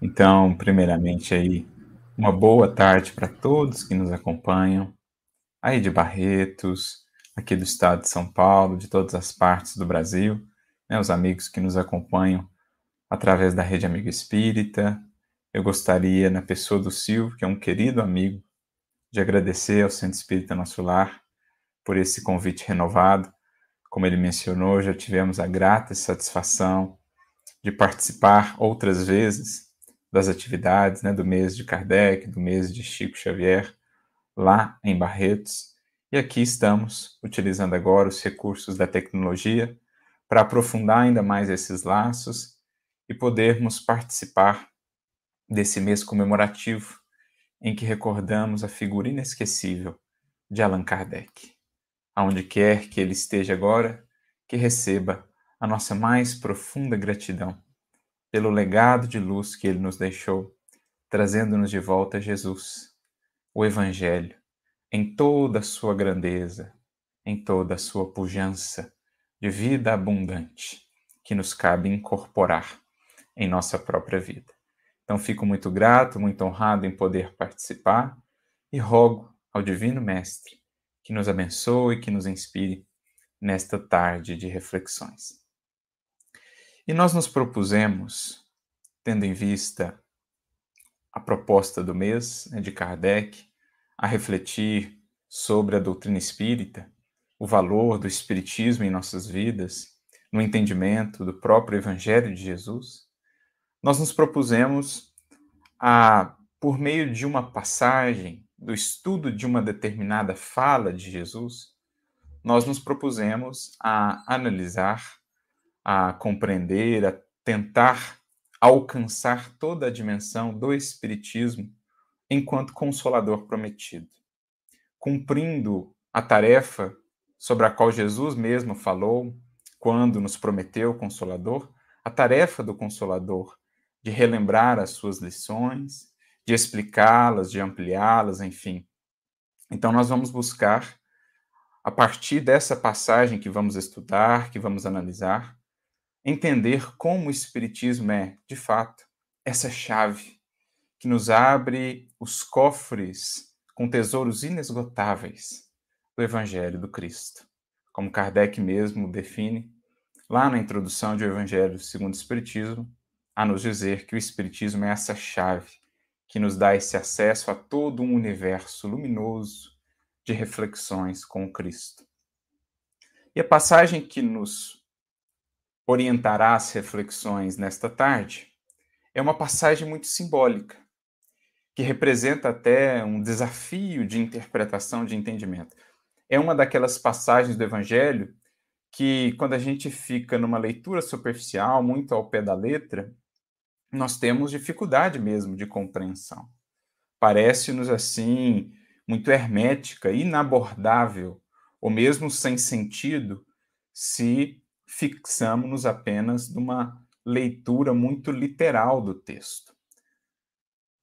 Então, primeiramente aí, uma boa tarde para todos que nos acompanham, aí de Barretos, aqui do estado de São Paulo, de todas as partes do Brasil, né, os amigos que nos acompanham através da Rede Amigo Espírita. Eu gostaria, na pessoa do Silvio, que é um querido amigo, de agradecer ao Centro Espírita Nosso Lar por esse convite renovado. Como ele mencionou, já tivemos a grata satisfação de participar outras vezes das atividades né, do mês de Kardec, do mês de Chico Xavier, lá em Barretos. E aqui estamos utilizando agora os recursos da tecnologia para aprofundar ainda mais esses laços e podermos participar desse mês comemorativo em que recordamos a figura inesquecível de Allan Kardec. Aonde quer que ele esteja agora, que receba a nossa mais profunda gratidão pelo legado de luz que ele nos deixou, trazendo-nos de volta Jesus, o Evangelho, em toda a sua grandeza, em toda a sua pujança de vida abundante que nos cabe incorporar em nossa própria vida. Então, fico muito grato, muito honrado em poder participar e rogo ao Divino Mestre que nos abençoe que nos inspire nesta tarde de reflexões. E nós nos propusemos, tendo em vista a proposta do mês né, de Kardec, a refletir sobre a doutrina espírita, o valor do espiritismo em nossas vidas, no entendimento do próprio Evangelho de Jesus, nós nos propusemos a, por meio de uma passagem, do estudo de uma determinada fala de Jesus, nós nos propusemos a analisar a compreender, a tentar alcançar toda a dimensão do Espiritismo enquanto consolador prometido, cumprindo a tarefa sobre a qual Jesus mesmo falou quando nos prometeu o Consolador, a tarefa do Consolador de relembrar as suas lições, de explicá-las, de ampliá-las, enfim. Então, nós vamos buscar, a partir dessa passagem que vamos estudar, que vamos analisar, entender como o Espiritismo é, de fato, essa chave que nos abre os cofres com tesouros inesgotáveis do Evangelho do Cristo. Como Kardec mesmo define, lá na introdução do Evangelho segundo o Espiritismo, a nos dizer que o Espiritismo é essa chave que nos dá esse acesso a todo um universo luminoso de reflexões com o Cristo. E a passagem que nos orientará as reflexões nesta tarde é uma passagem muito simbólica, que representa até um desafio de interpretação, de entendimento. É uma daquelas passagens do Evangelho que, quando a gente fica numa leitura superficial, muito ao pé da letra, nós temos dificuldade mesmo de compreensão. Parece-nos assim muito hermética, inabordável, ou mesmo sem sentido, se fixamos-nos apenas numa leitura muito literal do texto.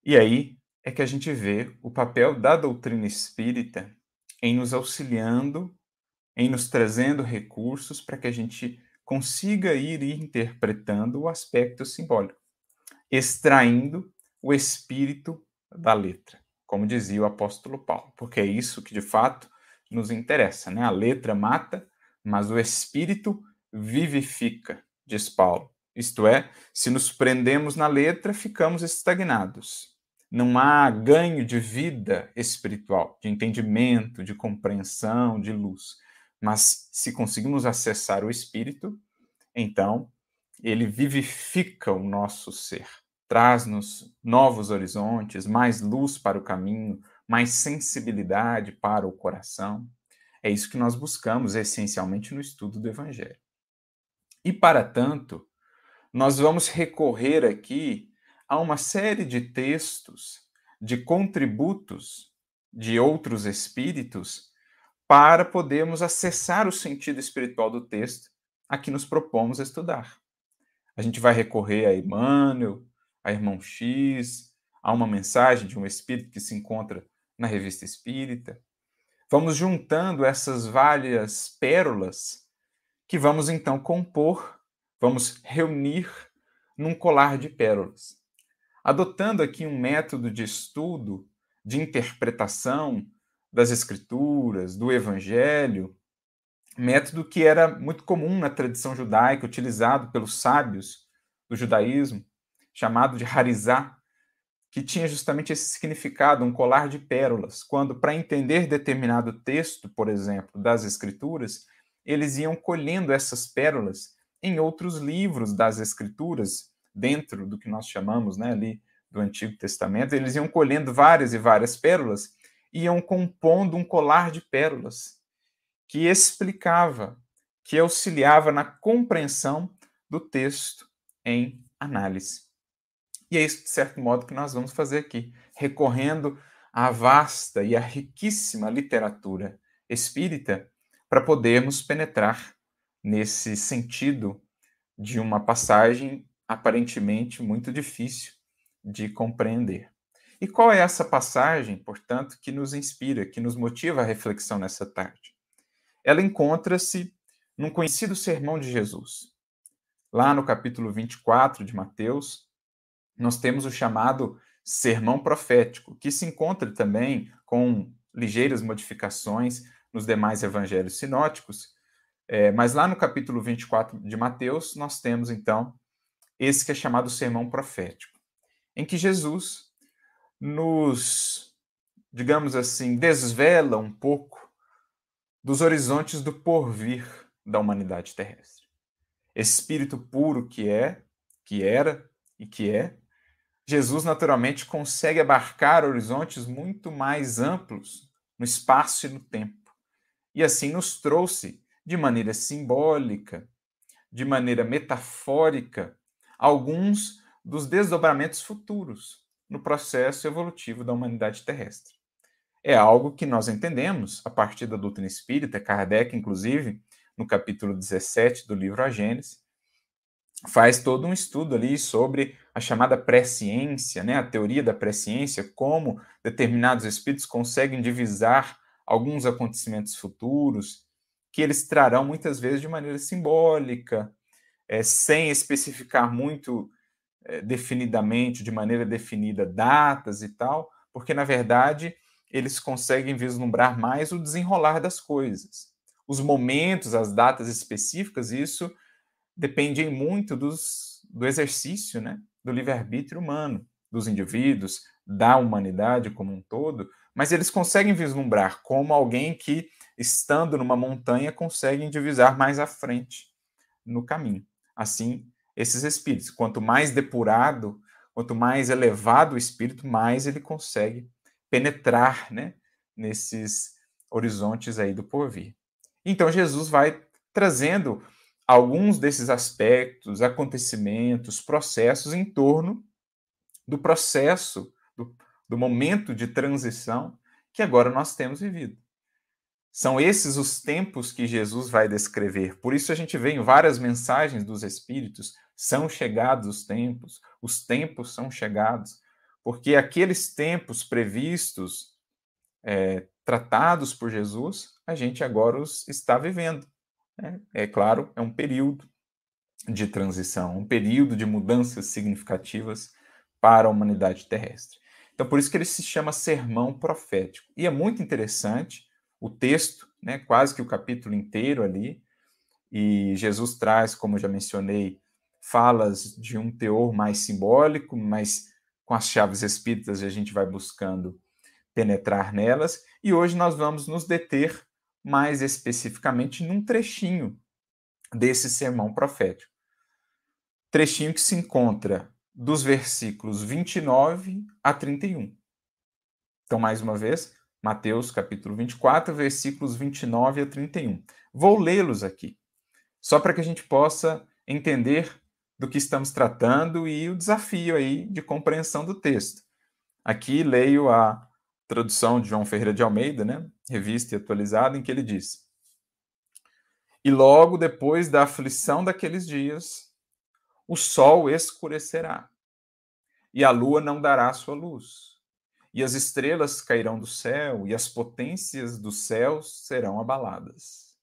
E aí é que a gente vê o papel da doutrina espírita em nos auxiliando, em nos trazendo recursos para que a gente consiga ir interpretando o aspecto simbólico, extraindo o espírito da letra, como dizia o apóstolo Paulo, porque é isso que de fato nos interessa, né? A letra mata, mas o espírito vivifica, diz Paulo. Isto é, se nos prendemos na letra, ficamos estagnados. Não há ganho de vida espiritual, de entendimento, de compreensão, de luz. Mas se conseguimos acessar o espírito, então ele vivifica o nosso ser, traz-nos novos horizontes, mais luz para o caminho, mais sensibilidade para o coração. É isso que nós buscamos essencialmente no estudo do Evangelho. E, para tanto, nós vamos recorrer aqui a uma série de textos, de contributos de outros espíritos, para podermos acessar o sentido espiritual do texto a que nos propomos estudar. A gente vai recorrer a Emmanuel, a Irmão X, a uma mensagem de um espírito que se encontra na revista espírita. Vamos juntando essas várias pérolas que vamos então compor, vamos reunir num colar de pérolas. adotando aqui um método de estudo, de interpretação das Escrituras, do Evangelho, método que era muito comum na tradição judaica, utilizado pelos sábios do judaísmo, chamado de harizá, que tinha justamente esse significado, um colar de pérolas, quando, para entender determinado texto, por exemplo, das Escrituras, eles iam colhendo essas pérolas em outros livros das Escrituras, dentro do que nós chamamos né, ali do Antigo Testamento, eles iam colhendo várias e várias pérolas, iam compondo um colar de pérolas que explicava, que auxiliava na compreensão do texto em análise. E é isso, de certo modo, que nós vamos fazer aqui, recorrendo à vasta e à riquíssima literatura espírita para podermos penetrar nesse sentido de uma passagem aparentemente muito difícil de compreender. E qual é essa passagem, portanto, que nos inspira, que nos motiva a reflexão nessa tarde? Ela encontra-se num conhecido sermão de Jesus. Lá no capítulo 24 de Mateus, nós temos o chamado sermão profético, que se encontra também com ligeiras modificações nos demais evangelhos sinóticos. É, mas lá no capítulo 24 de Mateus, nós temos então esse que é chamado sermão profético, em que Jesus nos, digamos assim, desvela um pouco dos horizontes do porvir da humanidade terrestre. Espírito puro que é, que era e que é, Jesus naturalmente consegue abarcar horizontes muito mais amplos no espaço e no tempo. E assim nos trouxe, de maneira simbólica, de maneira metafórica, alguns dos desdobramentos futuros no processo evolutivo da humanidade terrestre. É algo que nós entendemos a partir da doutrina espírita, Kardec, inclusive, no capítulo 17 do livro A Gênese, faz todo um estudo ali sobre a chamada presciência, né, a teoria da presciência, como determinados espíritos conseguem divisar alguns acontecimentos futuros, que eles trarão muitas vezes de maneira simbólica, é, sem especificar muito é, definidamente, de maneira definida, datas e tal, porque na verdade eles conseguem vislumbrar mais o desenrolar das coisas. Os momentos, as datas específicas, isso dependem muito dos, do exercício né, do livre-arbítrio humano, dos indivíduos, da humanidade como um todo, mas eles conseguem vislumbrar como alguém que, estando numa montanha, consegue divisar mais à frente no caminho. Assim, esses espíritos, quanto mais depurado, quanto mais elevado o espírito, mais ele consegue penetrar né, nesses horizontes aí do porvir. Então, Jesus vai trazendo alguns desses aspectos, acontecimentos, processos em torno do processo, do, do momento de transição que agora nós temos vivido. São esses os tempos que Jesus vai descrever. Por isso a gente vê em várias mensagens dos Espíritos: são chegados os tempos, os tempos são chegados, porque aqueles tempos previstos, é, tratados por Jesus, a gente agora os está vivendo. Né? É claro, é um período de transição, um período de mudanças significativas para a humanidade terrestre. Então, por isso que ele se chama sermão profético. E é muito interessante o texto, né, quase que o capítulo inteiro ali, e Jesus traz, como já mencionei, falas de um teor mais simbólico, mas com as chaves espíritas a gente vai buscando penetrar nelas, e hoje nós vamos nos deter mais especificamente num trechinho desse sermão profético. Trechinho que se encontra dos versículos 29 a 31. Então, mais uma vez, Mateus capítulo 24, versículos 29 a 31. Vou lê-los aqui, só para que a gente possa entender do que estamos tratando e o desafio aí de compreensão do texto. Aqui leio a tradução de João Ferreira de Almeida, né, revista e atualizada, em que ele diz: E logo depois da aflição daqueles dias, o sol escurecerá, e a lua não dará sua luz, e as estrelas cairão do céu, e as potências dos céus serão abaladas.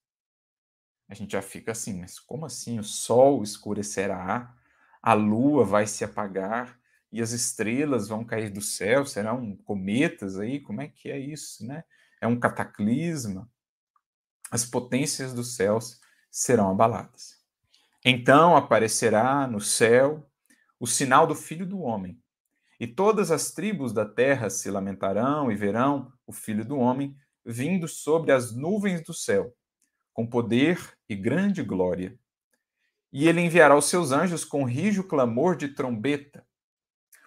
A gente já fica assim, mas como assim? O sol escurecerá, a lua vai se apagar, e as estrelas vão cair do céu, serão cometas aí, como é que é isso, né? É um cataclisma. As potências dos céus serão abaladas. Então aparecerá no céu o sinal do Filho do Homem, e todas as tribos da terra se lamentarão e verão o Filho do Homem vindo sobre as nuvens do céu, com poder e grande glória. E ele enviará os seus anjos com rijo clamor de trombeta,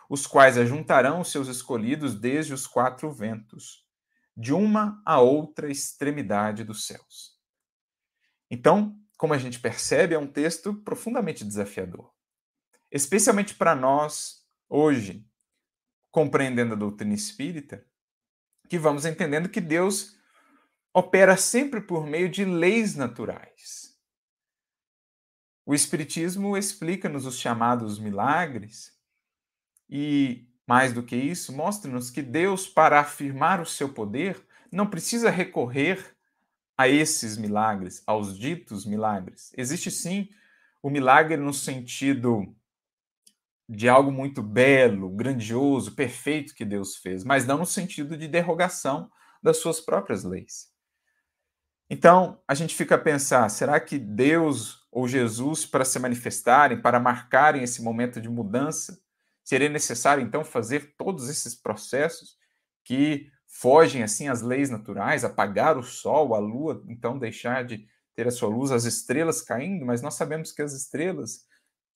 os quais ajuntarão os seus escolhidos desde os quatro ventos, de uma a outra extremidade dos céus. Então, como a gente percebe, é um texto profundamente desafiador. Especialmente para nós, hoje, compreendendo a doutrina espírita, que vamos entendendo que Deus opera sempre por meio de leis naturais. O Espiritismo explica-nos os chamados milagres e, mais do que isso, mostra-nos que Deus, para afirmar o seu poder, não precisa recorrer a esses milagres, aos ditos milagres. Existe sim o milagre no sentido de algo muito belo, grandioso, perfeito que Deus fez, mas não no sentido de derrogação das suas próprias leis. Então, a gente fica a pensar: será que Deus ou Jesus, para se manifestarem, para marcarem esse momento de mudança, seria necessário então fazer todos esses processos que fogem assim às leis naturais, apagar o sol, a lua, então deixar de ter a sua luz, as estrelas caindo, mas nós sabemos que as estrelas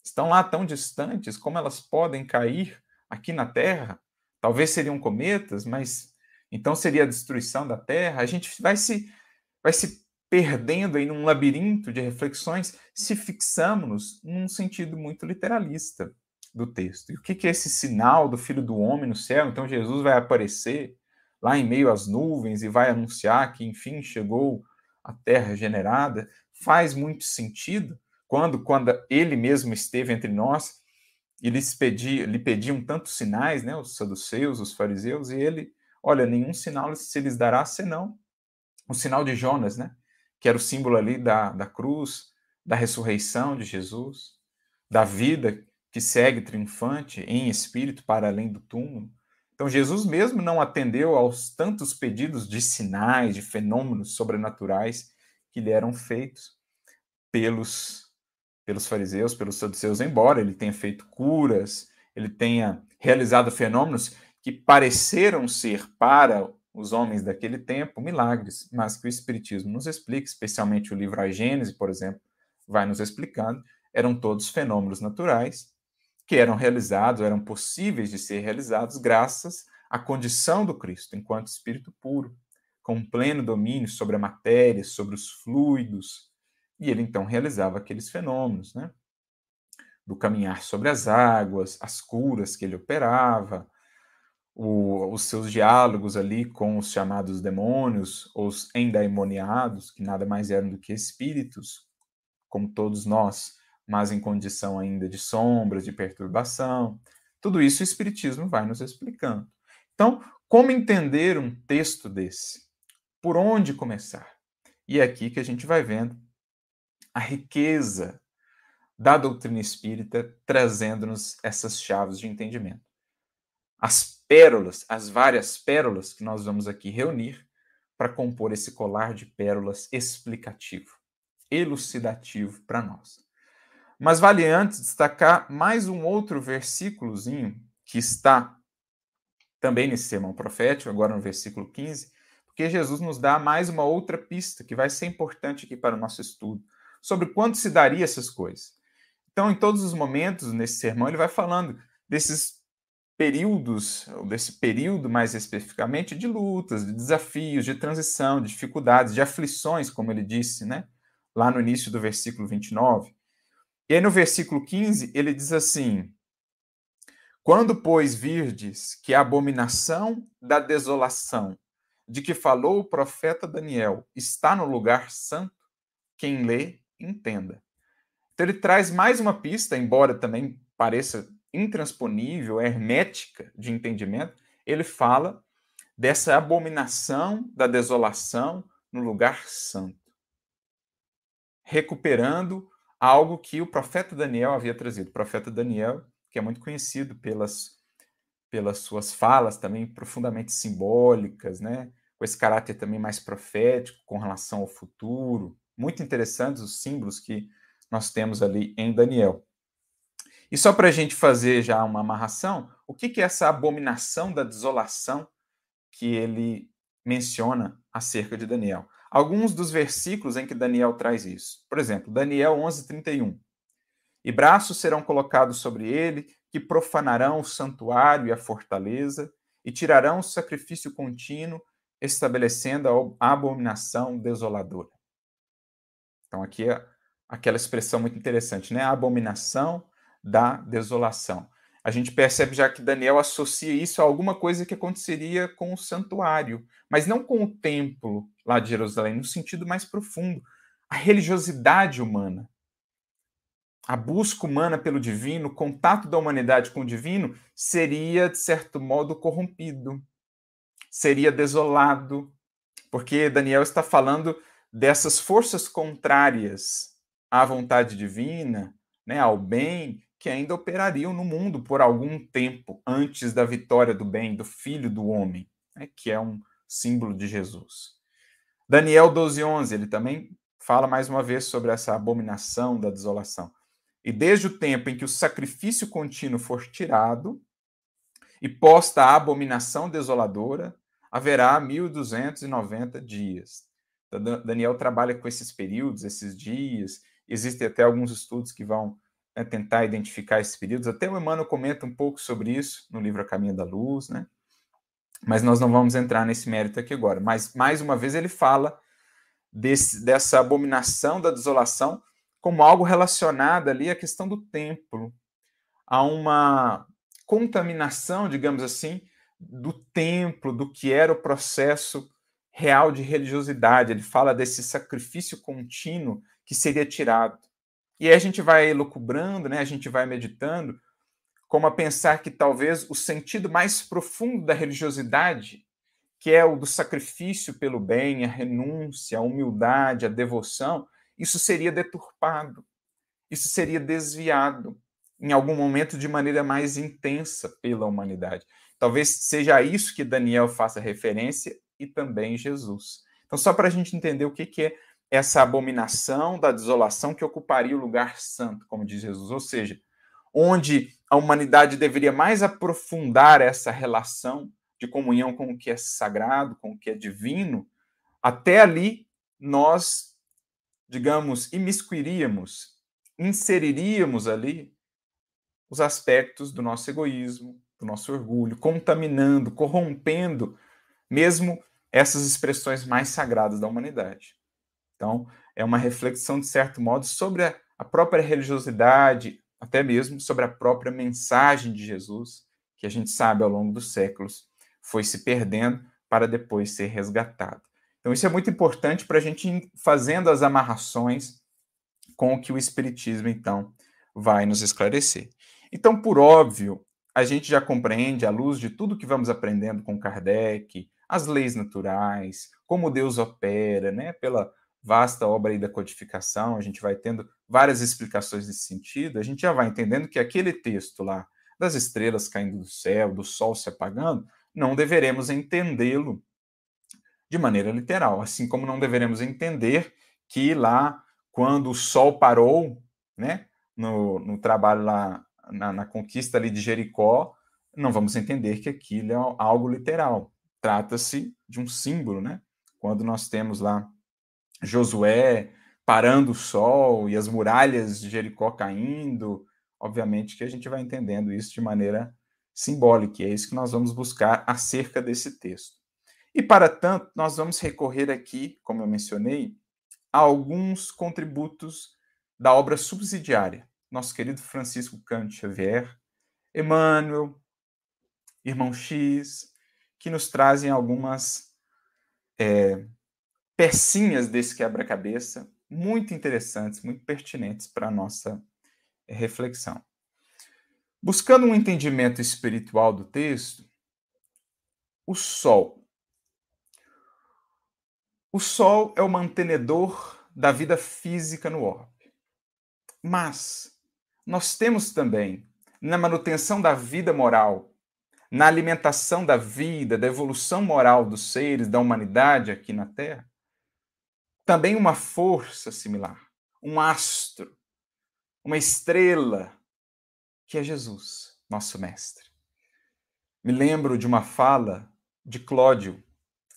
estão lá tão distantes, como elas podem cair aqui na Terra? Talvez seriam cometas, mas então seria a destruição da Terra. A gente vai se vai se perdendo aí num labirinto de reflexões se fixamos num sentido muito literalista do texto. E o que é esse sinal do Filho do Homem no céu? Então Jesus vai aparecer lá em meio às nuvens e vai anunciar que, enfim, chegou a terra generada, faz muito sentido quando, quando ele mesmo esteve entre nós e lhes pedi, lhe pediam tantos sinais, né, os saduceus, os fariseus, e ele, olha, nenhum sinal se lhes dará senão o sinal de Jonas, né, que era o símbolo ali da, da cruz, da ressurreição de Jesus, da vida que segue triunfante em espírito para além do túmulo. Então, Jesus mesmo não atendeu aos tantos pedidos de sinais, de fenômenos sobrenaturais que lhe eram feitos pelos, pelos fariseus, pelos saduceus, embora ele tenha feito curas, ele tenha realizado fenômenos que pareceram ser para os homens daquele tempo milagres, mas que o Espiritismo nos explica, especialmente o livro A Gênese, por exemplo, vai nos explicando, eram todos fenômenos naturais que eram realizados, eram possíveis de ser realizados graças à condição do Cristo enquanto Espírito puro, com pleno domínio sobre a matéria, sobre os fluidos, e ele então realizava aqueles fenômenos, né? Do caminhar sobre as águas, as curas que ele operava, o, os seus diálogos ali com os chamados demônios, os endaimoniados, que nada mais eram do que espíritos, como todos nós, mas em condição ainda de sombras, de perturbação. Tudo isso o Espiritismo vai nos explicando. Então, como entender um texto desse? Por onde começar? E é aqui que a gente vai vendo a riqueza da doutrina espírita trazendo-nos essas chaves de entendimento. As pérolas, as várias pérolas que nós vamos aqui reunir para compor esse colar de pérolas explicativo, elucidativo para nós. Mas vale antes destacar mais um outro versículozinho que está também nesse sermão profético, agora no versículo 15, porque Jesus nos dá mais uma outra pista que vai ser importante aqui para o nosso estudo, sobre quando se daria essas coisas. Então, em todos os momentos nesse sermão, ele vai falando desses períodos, desse período mais especificamente, de lutas, de desafios, de transição, de dificuldades, de aflições, como ele disse, né? Lá no início do versículo 29. E aí no versículo 15, ele diz assim: Quando, pois, virdes que a abominação da desolação de que falou o profeta Daniel está no lugar santo, quem lê, entenda. Então ele traz mais uma pista, embora também pareça intransponível, hermética de entendimento, ele fala dessa abominação da desolação no lugar santo, recuperando algo que o profeta Daniel havia trazido. O profeta Daniel, que é muito conhecido pelas pelas suas falas também profundamente simbólicas, né? Com esse caráter também mais profético com relação ao futuro. Muito interessantes os símbolos que nós temos ali em Daniel. E só para a gente fazer já uma amarração, o que, que é essa abominação da desolação que ele menciona acerca de Daniel? Alguns dos versículos em que Daniel traz isso. Por exemplo, Daniel 11, 31. E braços serão colocados sobre ele, que profanarão o santuário e a fortaleza, e tirarão o sacrifício contínuo, estabelecendo a abominação desoladora. Então, aqui é aquela expressão muito interessante, né? A abominação da desolação. A gente percebe já que Daniel associa isso a alguma coisa que aconteceria com o santuário, mas não com o templo lá de Jerusalém, no sentido mais profundo. A religiosidade humana, a busca humana pelo divino, o contato da humanidade com o divino, seria, de certo modo, corrompido, seria desolado, porque Daniel está falando dessas forças contrárias à vontade divina, né, ao bem, que ainda operariam no mundo por algum tempo antes da vitória do bem, do Filho do Homem, né, que é um símbolo de Jesus. Daniel 12:11, ele também fala mais uma vez sobre essa abominação da desolação. E desde o tempo em que o sacrifício contínuo for tirado e posta a abominação desoladora, haverá 1290 dias. Então, Daniel trabalha com esses períodos, esses dias. Existem até alguns estudos que vão né, tentar identificar esses períodos. Até o Emmanuel comenta um pouco sobre isso no livro A Caminho da Luz, né? Mas nós não vamos entrar nesse mérito aqui agora. Mas, mais uma vez, ele fala desse, dessa abominação da desolação como algo relacionado ali à questão do templo, a uma contaminação, digamos assim, do templo, do que era o processo real de religiosidade. Ele fala desse sacrifício contínuo que seria tirado. E aí a gente vai elucubrando, né? a gente vai meditando, como a pensar que talvez o sentido mais profundo da religiosidade, que é o do sacrifício pelo bem, a renúncia, a humildade, a devoção, isso seria deturpado, isso seria desviado em algum momento de maneira mais intensa pela humanidade. Talvez seja a isso que Daniel faça referência e também Jesus. Então, só para a gente entender o que, que é essa abominação da desolação que ocuparia o lugar santo, como diz Jesus, ou seja, onde a humanidade deveria mais aprofundar essa relação de comunhão com o que é sagrado, com o que é divino, até ali nós, digamos, imiscuiríamos, inseriríamos ali os aspectos do nosso egoísmo, do nosso orgulho, contaminando, corrompendo mesmo essas expressões mais sagradas da humanidade. Então, é uma reflexão, de certo modo, sobre a, própria religiosidade, até mesmo sobre a própria mensagem de Jesus, que a gente sabe ao longo dos séculos foi se perdendo para depois ser resgatado. Então, isso é muito importante para a gente ir fazendo as amarrações com o que o Espiritismo, então, vai nos esclarecer. Então, por óbvio, a gente já compreende, à luz de tudo que vamos aprendendo com Kardec, as leis naturais, como Deus opera, né? Pela vasta obra aí da codificação, a gente vai tendo várias explicações nesse sentido, a gente já vai entendendo que aquele texto lá das estrelas caindo do céu, do sol se apagando, não deveremos entendê-lo de maneira literal, assim como não deveremos entender que lá, quando o sol parou, né, no, no trabalho lá, na, na conquista ali de Jericó, não vamos entender que aquilo é algo literal. Trata-se de um símbolo, né? Quando nós temos lá Josué parando o sol e as muralhas de Jericó caindo, obviamente que a gente vai entendendo isso de maneira simbólica, e é isso que nós vamos buscar acerca desse texto. E para tanto, nós vamos recorrer aqui, como eu mencionei, a alguns contributos da obra subsidiária. Nosso querido Francisco Cândido Xavier, Emmanuel, Irmão X, que nos trazem algumas é, pecinhas desse quebra-cabeça muito interessantes, muito pertinentes para a nossa reflexão. Buscando um entendimento espiritual do texto, o Sol. O Sol é o mantenedor da vida física no orbe. Mas nós temos também, na manutenção da vida moral, na alimentação da vida, da evolução moral dos seres, da humanidade aqui na Terra, também uma força similar, um astro, uma estrela, que é Jesus, nosso Mestre. Me lembro de uma fala de Clódio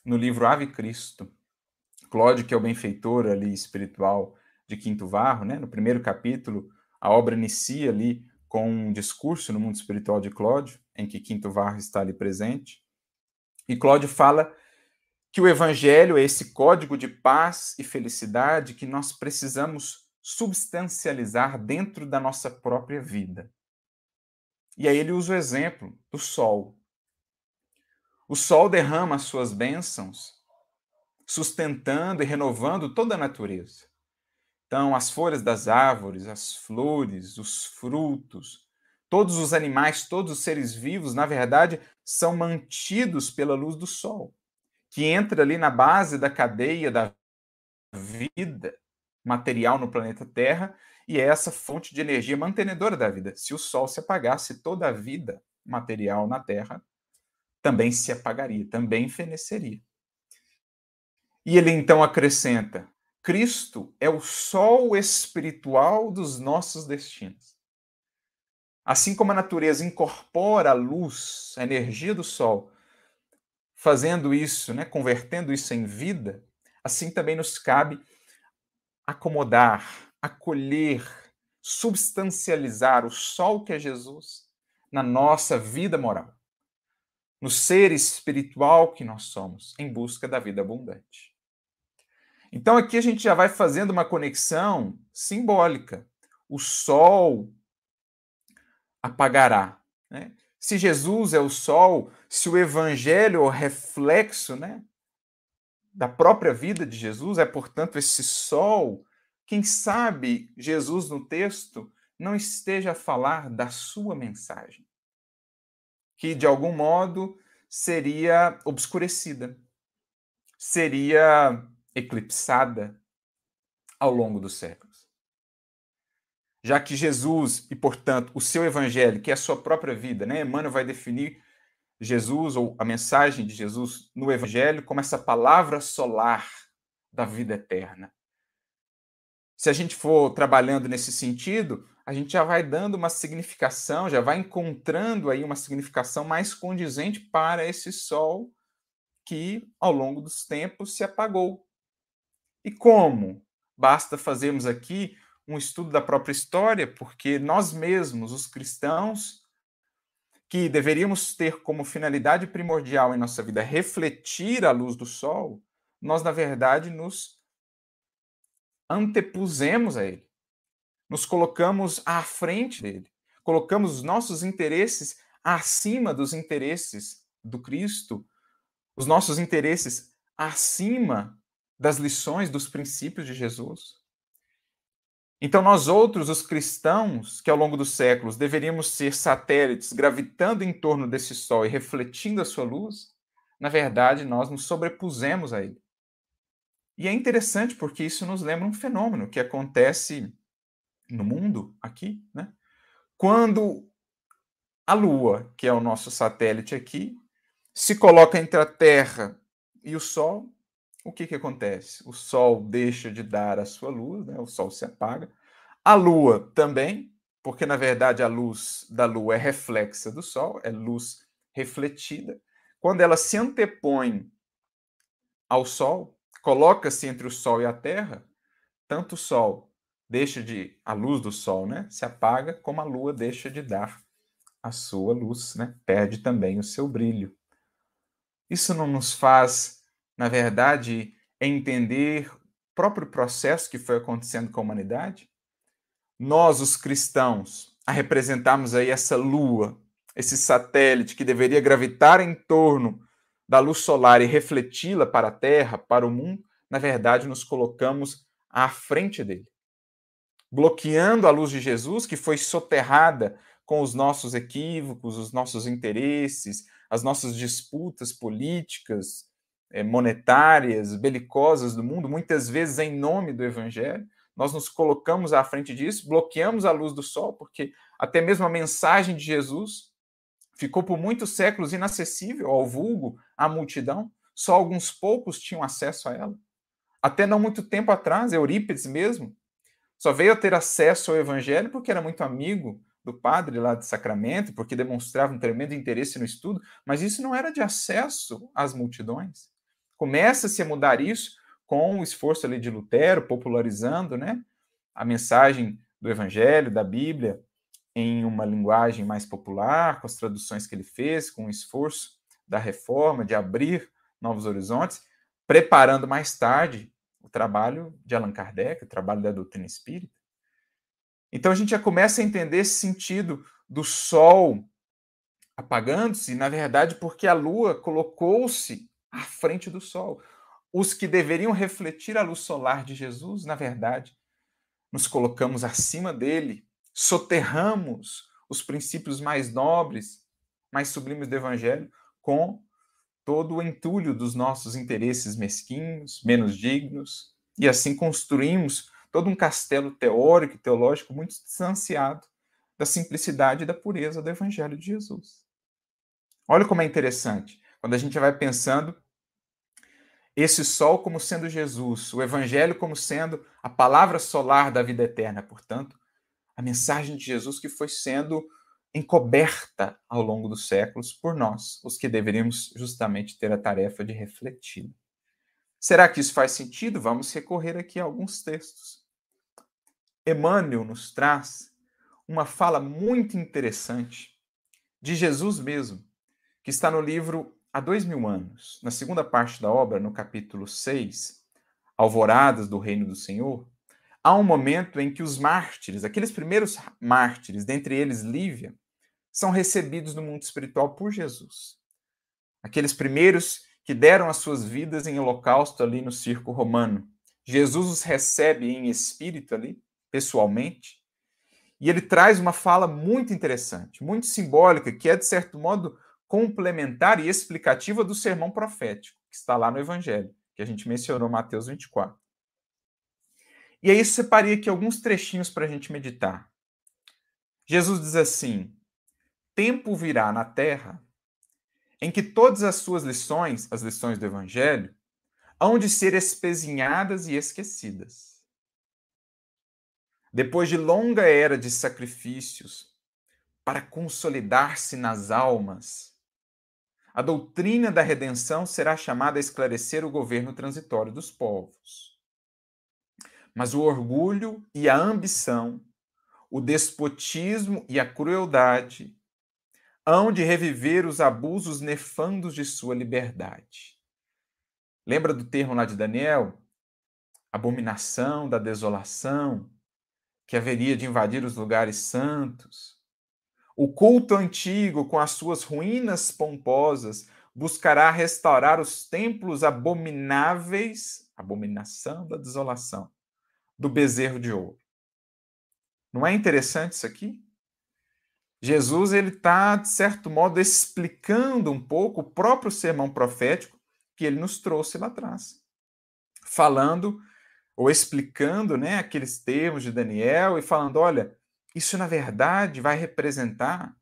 no livro Ave Cristo. Clódio, que é o benfeitor ali espiritual de Quinto Varro, né? no primeiro capítulo, a obra inicia ali com um discurso no mundo espiritual de Clódio, em que Quinto Varro está ali presente. E Clódio fala que o evangelho é esse código de paz e felicidade que nós precisamos substancializar dentro da nossa própria vida. E aí ele usa o exemplo do sol. O sol derrama as suas bênçãos, sustentando e renovando toda a natureza. Então, as folhas das árvores, as flores, os frutos, todos os animais, todos os seres vivos, na verdade, são mantidos pela luz do sol, que entra ali na base da cadeia da vida material no planeta Terra e é essa fonte de energia mantenedora da vida. Se o sol se apagasse, toda a vida material na Terra também se apagaria, também feneceria. E ele então acrescenta: Cristo é o sol espiritual dos nossos destinos. Assim como a natureza incorpora a luz, a energia do sol, fazendo isso, né, convertendo isso em vida, assim também nos cabe acomodar, acolher, substancializar o sol que é Jesus na nossa vida moral, no ser espiritual que nós somos, em busca da vida abundante. Então aqui a gente já vai fazendo uma conexão simbólica. O sol apagará. Né? Se Jesus é o sol, se o evangelho é o reflexo né, da própria vida de Jesus, é, portanto, esse sol, quem sabe Jesus no texto não esteja a falar da sua mensagem, que de algum modo seria obscurecida, seria eclipsada ao longo dos séculos. Já que Jesus e, portanto, o seu evangelho, que é a sua própria vida, né? Emmanuel vai definir Jesus ou a mensagem de Jesus no evangelho como essa palavra solar da vida eterna. Se a gente for trabalhando nesse sentido, a gente já vai dando uma significação, já vai encontrando aí uma significação mais condizente para esse sol que ao longo dos tempos se apagou, e como? Basta fazermos aqui um estudo da própria história, porque nós mesmos, os cristãos, que deveríamos ter como finalidade primordial em nossa vida refletir a luz do sol, nós, na verdade, nos antepusemos a ele, nos colocamos à frente dele, colocamos os nossos interesses acima dos interesses do Cristo, os nossos interesses acima das lições, dos princípios de Jesus. Então, nós outros, os cristãos, que ao longo dos séculos deveríamos ser satélites gravitando em torno desse sol e refletindo a sua luz, na verdade, nós nos sobrepusemos a ele. E é interessante porque isso nos lembra um fenômeno que acontece no mundo, aqui, né? Quando a Lua, que é o nosso satélite aqui, se coloca entre a Terra e o Sol, o que, que acontece? O Sol deixa de dar a sua luz, né? o Sol se apaga. A Lua também, porque na verdade a luz da Lua é reflexa do Sol, é luz refletida. Quando ela se antepõe ao Sol, coloca-se entre o Sol e a Terra, tanto o Sol deixa de a luz do Sol, né, se apaga, como a Lua deixa de dar a sua luz, né, perde também o seu brilho. Isso não nos faz na verdade, é entender o próprio processo que foi acontecendo com a humanidade. Nós, os cristãos, a representarmos aí essa lua, esse satélite que deveria gravitar em torno da luz solar e refleti-la para a Terra, para o mundo, na verdade, nos colocamos à frente dele, bloqueando a luz de Jesus, que foi soterrada com os nossos equívocos, os nossos interesses, as nossas disputas políticas, monetárias, belicosas do mundo, muitas vezes em nome do evangelho, nós nos colocamos à frente disso, bloqueamos a luz do sol, porque até mesmo a mensagem de Jesus ficou por muitos séculos inacessível ao vulgo, à multidão, só alguns poucos tinham acesso a ela. Até não muito tempo atrás, Eurípides mesmo, só veio a ter acesso ao evangelho porque era muito amigo do padre lá de Sacramento, porque demonstrava um tremendo interesse no estudo, mas isso não era de acesso às multidões. Começa-se a mudar isso com o esforço ali de Lutero, popularizando né, a mensagem do evangelho, da Bíblia, em uma linguagem mais popular, com as traduções que ele fez, com o esforço da reforma, de abrir novos horizontes, preparando mais tarde o trabalho de Allan Kardec, o trabalho da doutrina espírita. Então a gente já começa a entender esse sentido do sol apagando-se, na verdade, porque a lua colocou-se à frente do sol. Os que deveriam refletir a luz solar de Jesus, na verdade, nos colocamos acima dele, soterramos os princípios mais nobres, mais sublimes do evangelho com todo o entulho dos nossos interesses mesquinhos, menos dignos, e assim construímos todo um castelo teórico e teológico muito distanciado da simplicidade e da pureza do Evangelho de Jesus. Olha como é interessante, quando a gente vai pensando esse sol como sendo Jesus, o Evangelho como sendo a palavra solar da vida eterna, portanto, a mensagem de Jesus que foi sendo encoberta ao longo dos séculos por nós, os que deveríamos justamente ter a tarefa de refleti Será que isso faz sentido? Vamos recorrer aqui a alguns textos. Emmanuel nos traz uma fala muito interessante de Jesus mesmo, que está no livro Há Dois Mil Anos, na segunda parte da obra, no capítulo 6, Alvoradas do Reino do Senhor, há um momento em que os mártires, aqueles primeiros mártires, dentre eles Lívia, são recebidos no mundo espiritual por Jesus. Aqueles primeiros que deram as suas vidas em holocausto ali no circo romano. Jesus os recebe em espírito ali, pessoalmente, e ele traz uma fala muito interessante, muito simbólica, que é, de certo modo, complementar e explicativa do sermão profético, que está lá no Evangelho, que a gente mencionou, Mateus 24. E aí separei aqui alguns trechinhos para a gente meditar. Jesus diz assim: tempo virá na terra em que todas as suas lições, as lições do Evangelho, hão de ser espezinhadas e esquecidas. Depois de longa era de sacrifícios para consolidar-se nas almas, a doutrina da redenção será chamada a esclarecer o governo transitório dos povos. Mas o orgulho e a ambição, o despotismo e a crueldade hão de reviver os abusos nefandos de sua liberdade. Lembra do termo lá de Daniel? Abominação da desolação, que haveria de invadir os lugares santos. O culto antigo, com as suas ruínas pomposas, buscará restaurar os templos abomináveis, abominação da desolação, do bezerro de ouro. Não é interessante isso aqui? Jesus ele está, de certo modo, explicando um pouco o próprio sermão profético que ele nos trouxe lá atrás. Falando ou explicando né, aqueles termos de Daniel e falando: olha, isso na verdade vai representar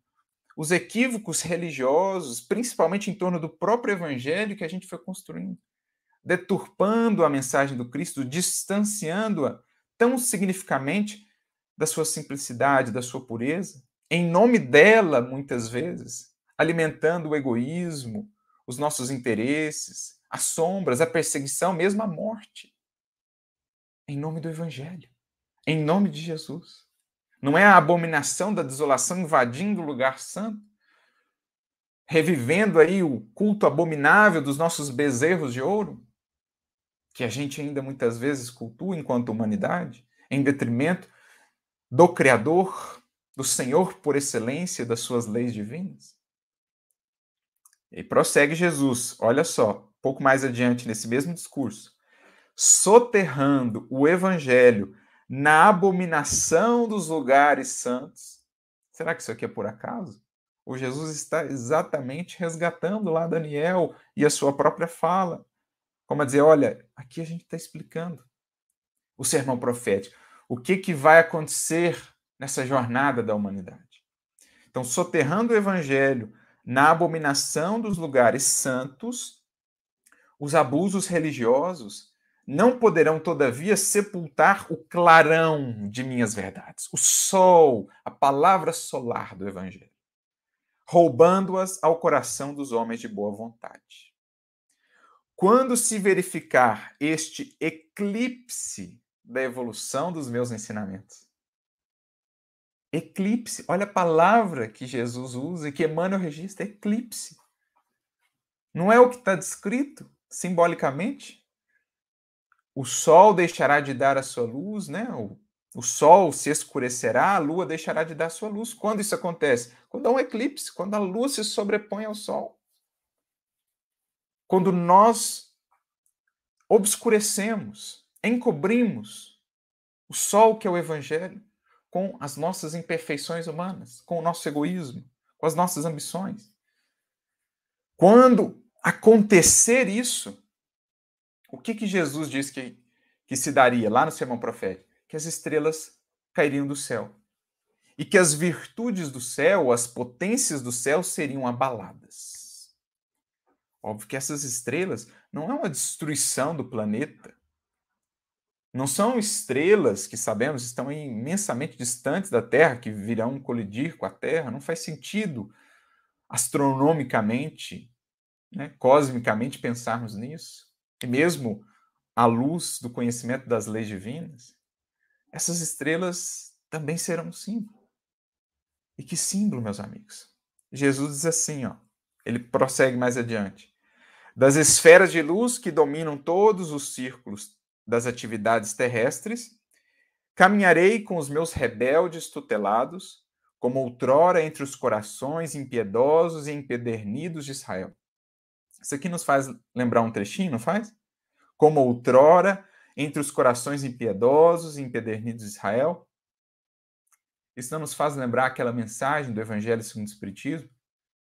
os equívocos religiosos, principalmente em torno do próprio evangelho que a gente foi construindo, deturpando a mensagem do Cristo, distanciando-a tão significativamente da sua simplicidade, da sua pureza em nome dela, muitas vezes, alimentando o egoísmo, os nossos interesses, as sombras, a perseguição, mesmo a morte. Em nome do Evangelho, em nome de Jesus. Não é a abominação da desolação invadindo o lugar santo, revivendo aí o culto abominável dos nossos bezerros de ouro, que a gente ainda muitas vezes cultua enquanto humanidade, em detrimento do Criador, do Senhor por excelência das suas leis divinas? E prossegue Jesus, olha só, pouco mais adiante nesse mesmo discurso, soterrando o evangelho na abominação dos lugares santos. Será que isso aqui é por acaso? O Jesus está exatamente resgatando lá Daniel e a sua própria fala. Como a dizer, olha, aqui a gente está explicando o sermão profético. O que, que vai acontecer nessa jornada da humanidade. Então, soterrando o evangelho na abominação dos lugares santos, os abusos religiosos não poderão, todavia, sepultar o clarão de minhas verdades, o sol, a palavra solar do Evangelho, roubando-as ao coração dos homens de boa vontade. Quando se verificar este eclipse da evolução dos meus ensinamentos, eclipse, olha a palavra que Jesus usa e que Emmanuel registra, eclipse. Não é o que está descrito simbolicamente? O sol deixará de dar a sua luz, né? O, o sol se escurecerá, a lua deixará de dar sua luz. Quando isso acontece? Quando há um eclipse, quando a luz se sobrepõe ao sol. Quando nós obscurecemos, encobrimos o sol que é o evangelho com as nossas imperfeições humanas, com o nosso egoísmo, com as nossas ambições. Quando acontecer isso, o que, que Jesus disse que, que se daria lá no sermão profético? Que as estrelas cairiam do céu. E que as virtudes do céu, as potências do céu seriam abaladas. Óbvio que essas estrelas não é uma destruição do planeta. Não são estrelas que sabemos estão imensamente distantes da Terra, que virão colidir com a Terra. Não faz sentido astronomicamente, né, cosmicamente pensarmos nisso mesmo à luz do conhecimento das leis divinas, essas estrelas também serão um símbolo. E que símbolo, meus amigos? Jesus diz assim, ó, ele prossegue mais adiante. Das esferas de luz que dominam todos os círculos das atividades terrestres, caminharei com os meus rebeldes tutelados, como outrora entre os corações impiedosos e empedernidos de Israel. Isso aqui nos faz lembrar um trechinho, não faz? Como outrora, entre os corações impiedosos e empedernidos de Israel. Isso não nos faz lembrar aquela mensagem do Evangelho segundo o Espiritismo?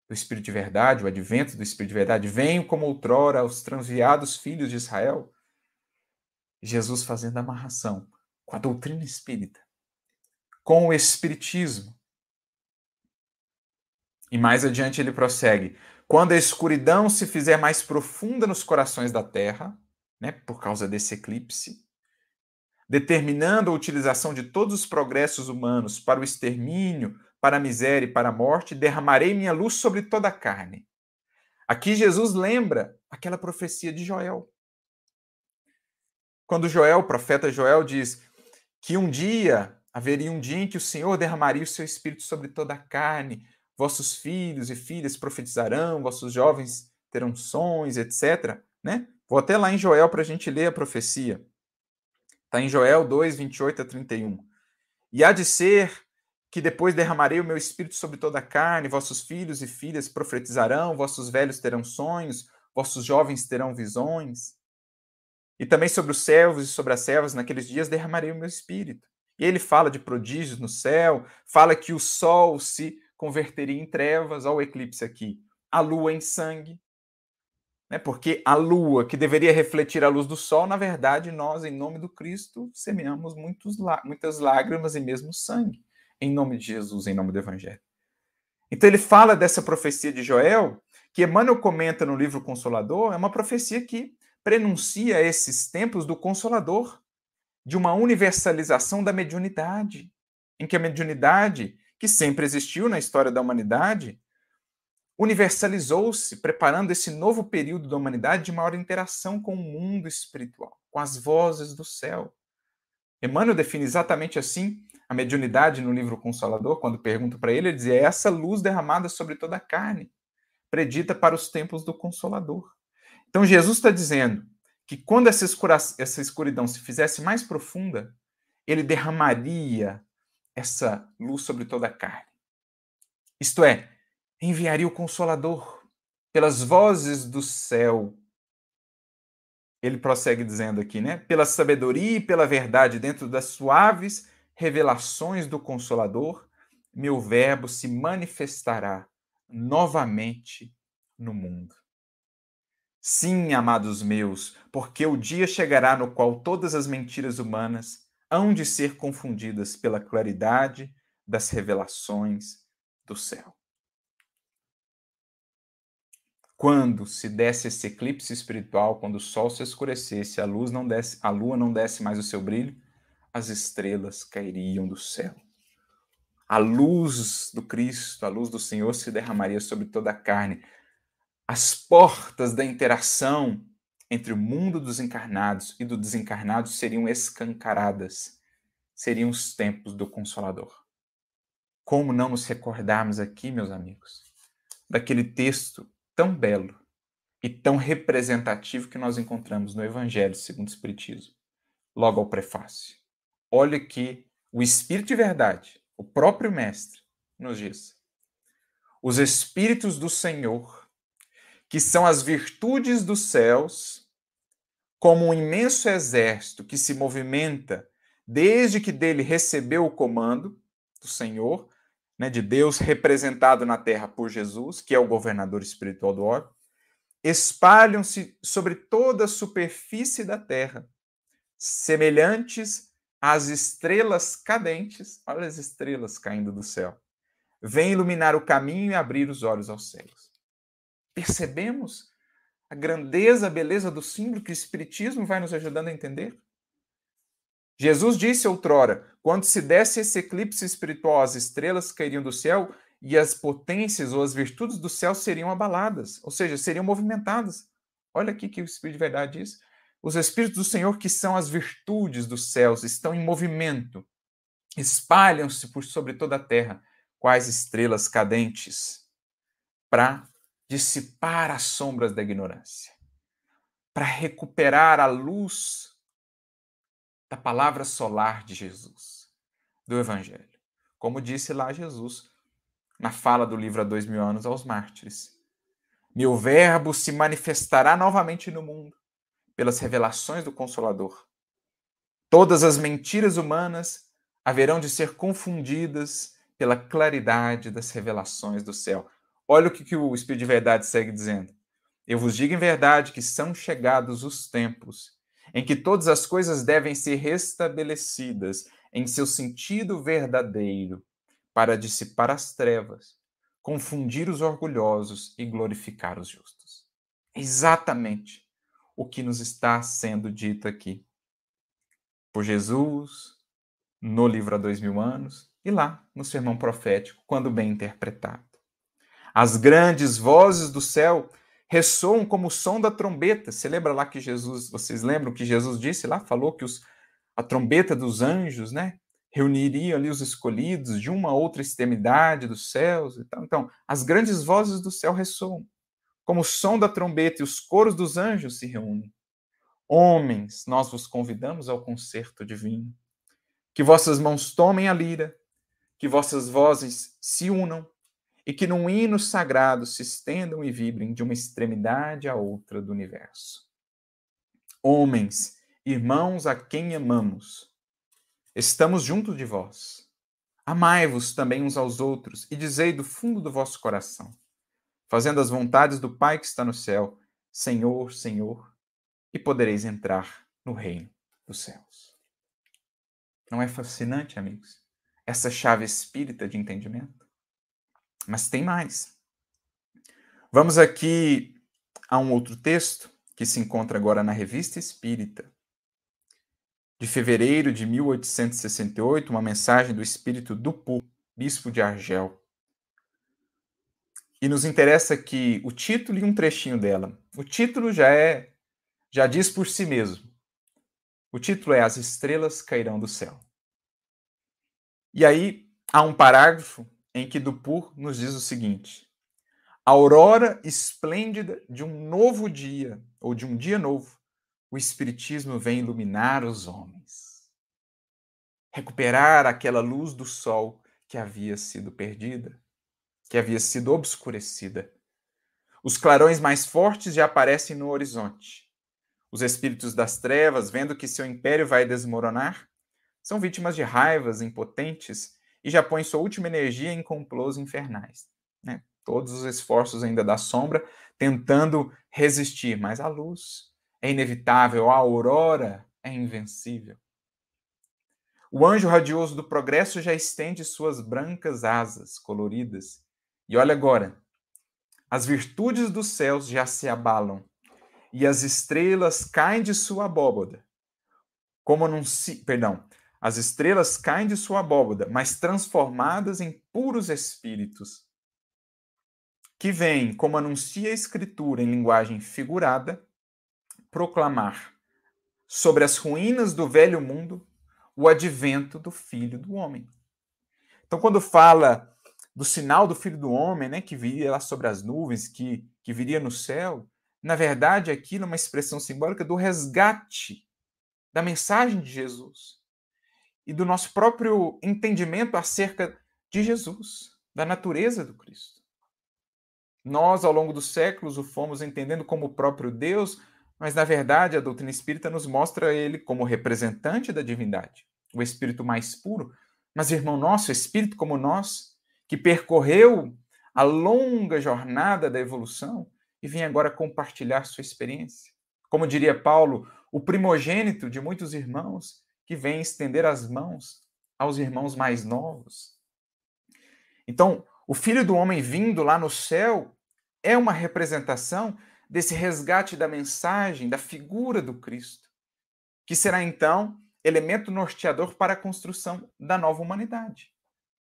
Do Espírito de Verdade, o advento do Espírito de Verdade. Venho como outrora aos transviados filhos de Israel. Jesus fazendo amarração com a doutrina espírita, com o Espiritismo. E mais adiante ele prossegue: quando a escuridão se fizer mais profunda nos corações da terra, né, por causa desse eclipse, determinando a utilização de todos os progressos humanos para o extermínio, para a miséria e para a morte, derramarei minha luz sobre toda a carne. Aqui Jesus lembra aquela profecia de Joel. Quando Joel, o profeta Joel, diz que um dia haveria um dia em que o Senhor derramaria o seu espírito sobre toda a carne, vossos filhos e filhas profetizarão, vossos jovens terão sonhos, etc. Né? Vou até lá em Joel para a gente ler a profecia. Está em Joel 2, 28 a 31. E há de ser que depois derramarei o meu espírito sobre toda a carne, vossos filhos e filhas profetizarão, vossos velhos terão sonhos, vossos jovens terão visões. E também sobre os servos e sobre as servas, naqueles dias derramarei o meu espírito. E ele fala de prodígios no céu, fala que o sol se converteria em trevas, olha o eclipse aqui, a lua em sangue. Né? Porque a lua, que deveria refletir a luz do sol, na verdade, nós, em nome do Cristo, semeamos muitos, muitas lágrimas e mesmo sangue, em nome de Jesus, em nome do Evangelho. Então ele fala dessa profecia de Joel, que Emmanuel comenta no livro Consolador, é uma profecia que prenuncia esses tempos do Consolador, de uma universalização da mediunidade, em que a mediunidade que sempre existiu na história da humanidade, universalizou-se, preparando esse novo período da humanidade de maior interação com o mundo espiritual, com as vozes do céu. Emmanuel define exatamente assim a mediunidade no livro Consolador, quando pergunto para ele, ele dizia: é essa luz derramada sobre toda a carne, predita para os tempos do Consolador. Então Jesus está dizendo que quando essa escuridão se fizesse mais profunda, ele derramaria essa luz sobre toda a carne. Isto é, enviaria o Consolador pelas vozes do céu. Ele prossegue dizendo aqui, né? Pela sabedoria e pela verdade, dentro das suaves revelações do Consolador, meu Verbo se manifestará novamente no mundo. Sim, amados meus, porque o dia chegará no qual todas as mentiras humanas hão de ser confundidas pela claridade das revelações do céu. quando se desse esse eclipse espiritual, quando o sol se escurecesse, a luz não desse, a lua não desse mais o seu brilho, as estrelas cairiam do céu. A luz do Cristo, a luz do Senhor se derramaria sobre toda a carne. As portas da interação entre o mundo dos encarnados e do desencarnado seriam escancaradas. Seriam os tempos do Consolador. Como não nos recordarmos aqui, meus amigos, daquele texto tão belo e tão representativo que nós encontramos no Evangelho segundo o Espiritismo, logo ao prefácio. Olha que o Espírito de verdade, o próprio Mestre, nos diz: os Espíritos do Senhor, que são as virtudes dos céus, como um imenso exército que se movimenta desde que dele recebeu o comando do Senhor, né, de Deus representado na terra por Jesus, que é o governador espiritual do orbe, espalham-se sobre toda a superfície da terra, semelhantes às estrelas cadentes, olha as estrelas caindo do céu, vêm iluminar o caminho e abrir os olhos aos céus. Percebemos a grandeza, a beleza do símbolo que o Espiritismo vai nos ajudando a entender? Jesus disse outrora: quando se desse esse eclipse espiritual, as estrelas cairiam do céu e as potências ou as virtudes do céu seriam abaladas, ou seja, seriam movimentadas. Olha aqui que o Espírito de Verdade diz. Os Espíritos do Senhor, que são as virtudes dos céus, estão em movimento, espalham-se por sobre toda a terra, quais estrelas cadentes, para dissipar as sombras da ignorância, para recuperar a luz da palavra solar de Jesus, do Evangelho. Como disse lá Jesus, na fala do livro Há Dois Mil Anos aos Mártires. Meu Verbo se manifestará novamente no mundo, pelas revelações do Consolador. Todas as mentiras humanas haverão de ser confundidas pela claridade das revelações do céu. Olha o que, que o Espírito de Verdade segue dizendo. Eu vos digo em verdade que são chegados os tempos em que todas as coisas devem ser restabelecidas em seu sentido verdadeiro, para dissipar as trevas, confundir os orgulhosos e glorificar os justos. Exatamente o que nos está sendo dito aqui. Por Jesus, no livro há dois mil anos, e lá no sermão profético, quando bem interpretado. As grandes vozes do céu ressoam como o som da trombeta. Você lembra lá que Jesus, vocês lembram que Jesus disse lá, falou que os, a trombeta dos anjos, né, reuniria ali os escolhidos de uma outra extremidade dos céus e tal. Então, as grandes vozes do céu ressoam, como o som da trombeta e os coros dos anjos se reúnem. Homens, nós vos convidamos ao concerto divino. Que vossas mãos tomem a lira, que vossas vozes se unam e que num hino sagrado se estendam e vibrem de uma extremidade à outra do universo. Homens, irmãos a quem amamos, estamos junto de vós. Amai-vos também uns aos outros e dizei do fundo do vosso coração, fazendo as vontades do Pai que está no céu, Senhor, Senhor, e podereis entrar no reino dos céus. Não é fascinante, amigos? Essa chave espírita de entendimento? Mas tem mais. Vamos aqui a um outro texto que se encontra agora na Revista Espírita, de fevereiro de 1868, uma mensagem do espírito Dupu, bispo de Argel. E nos interessa aqui o título e um trechinho dela. O título já é já diz por si mesmo. O título é As estrelas cairão do céu. E aí há um parágrafo em que Dupur nos diz o seguinte: a aurora esplêndida de um novo dia, ou de um dia novo, o Espiritismo vem iluminar os homens, recuperar aquela luz do sol que havia sido perdida, que havia sido obscurecida. Os clarões mais fortes já aparecem no horizonte. Os espíritos das trevas, vendo que seu império vai desmoronar, são vítimas de raivas impotentes e já põe sua última energia em complôs infernais. Né? Todos os esforços ainda da sombra tentando resistir, mas a luz é inevitável, a aurora é invencível. O anjo radioso do progresso já estende suas brancas asas coloridas. E olha agora, as virtudes dos céus já se abalam, e as estrelas caem de sua abóboda. Como anuncia, perdão, as estrelas caem de sua abóboda, mas transformadas em puros espíritos, que vêm, como anuncia a Escritura em linguagem figurada, proclamar sobre as ruínas do velho mundo o advento do Filho do Homem. Então, quando fala do sinal do Filho do Homem, né, que viria lá sobre as nuvens, que, que viria no céu, na verdade, aquilo é uma expressão simbólica do resgate da mensagem de Jesus e do nosso próprio entendimento acerca de Jesus, da natureza do Cristo. Nós, ao longo dos séculos, o fomos entendendo como o próprio Deus, mas na verdade a doutrina espírita nos mostra ele como representante da divindade, o espírito mais puro. Mas, irmão nosso, espírito como nós, que percorreu a longa jornada da evolução e vem agora compartilhar sua experiência. Como diria Paulo, o primogênito de muitos irmãos que vem estender as mãos aos irmãos mais novos. Então, o filho do homem vindo lá no céu é uma representação desse resgate da mensagem, da figura do Cristo, que será então elemento norteador para a construção da nova humanidade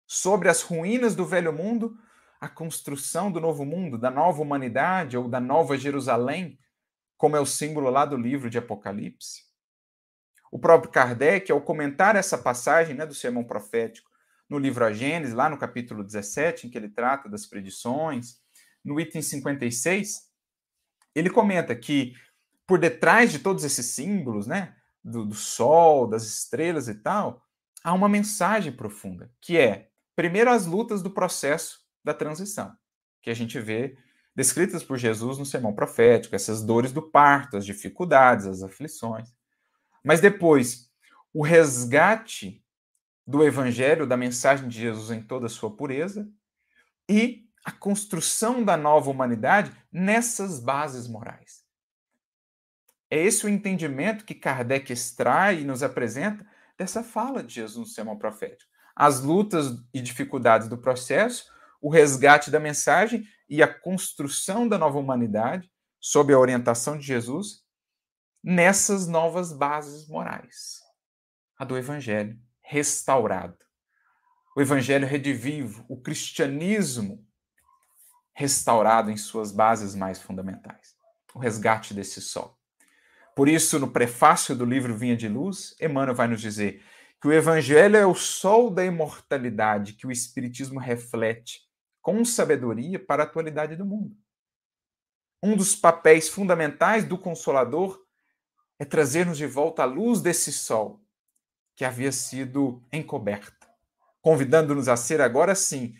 sobre as ruínas do velho mundo, a construção do novo mundo, da nova humanidade ou da nova Jerusalém, como é o símbolo lá do livro de Apocalipse. O próprio Kardec, ao comentar essa passagem né, do sermão profético no livro A Gênesis, lá no capítulo 17, em que ele trata das predições, no item 56, ele comenta que por detrás de todos esses símbolos, né, do, do sol, das estrelas e tal, há uma mensagem profunda, que é Primeiro, as lutas do processo da transição, que a gente vê descritas por Jesus no sermão profético, essas dores do parto, as dificuldades, as aflições. Mas depois, o resgate do evangelho, da mensagem de Jesus em toda a sua pureza e a construção da nova humanidade nessas bases morais. É esse o entendimento que Kardec extrai e nos apresenta dessa fala de Jesus no sermão profético as lutas e dificuldades do processo, o resgate da mensagem e a construção da nova humanidade, sob a orientação de Jesus, nessas novas bases morais. A do Evangelho restaurado. O Evangelho redivivo, o cristianismo restaurado em suas bases mais fundamentais. O resgate desse sol. Por isso, no prefácio do livro Vinha de Luz, Emmanuel vai nos dizer que o evangelho é o sol da imortalidade que o espiritismo reflete com sabedoria para a atualidade do mundo. Um dos papéis fundamentais do consolador é trazer-nos de volta a luz desse sol que havia sido encoberta, convidando-nos a ser agora sim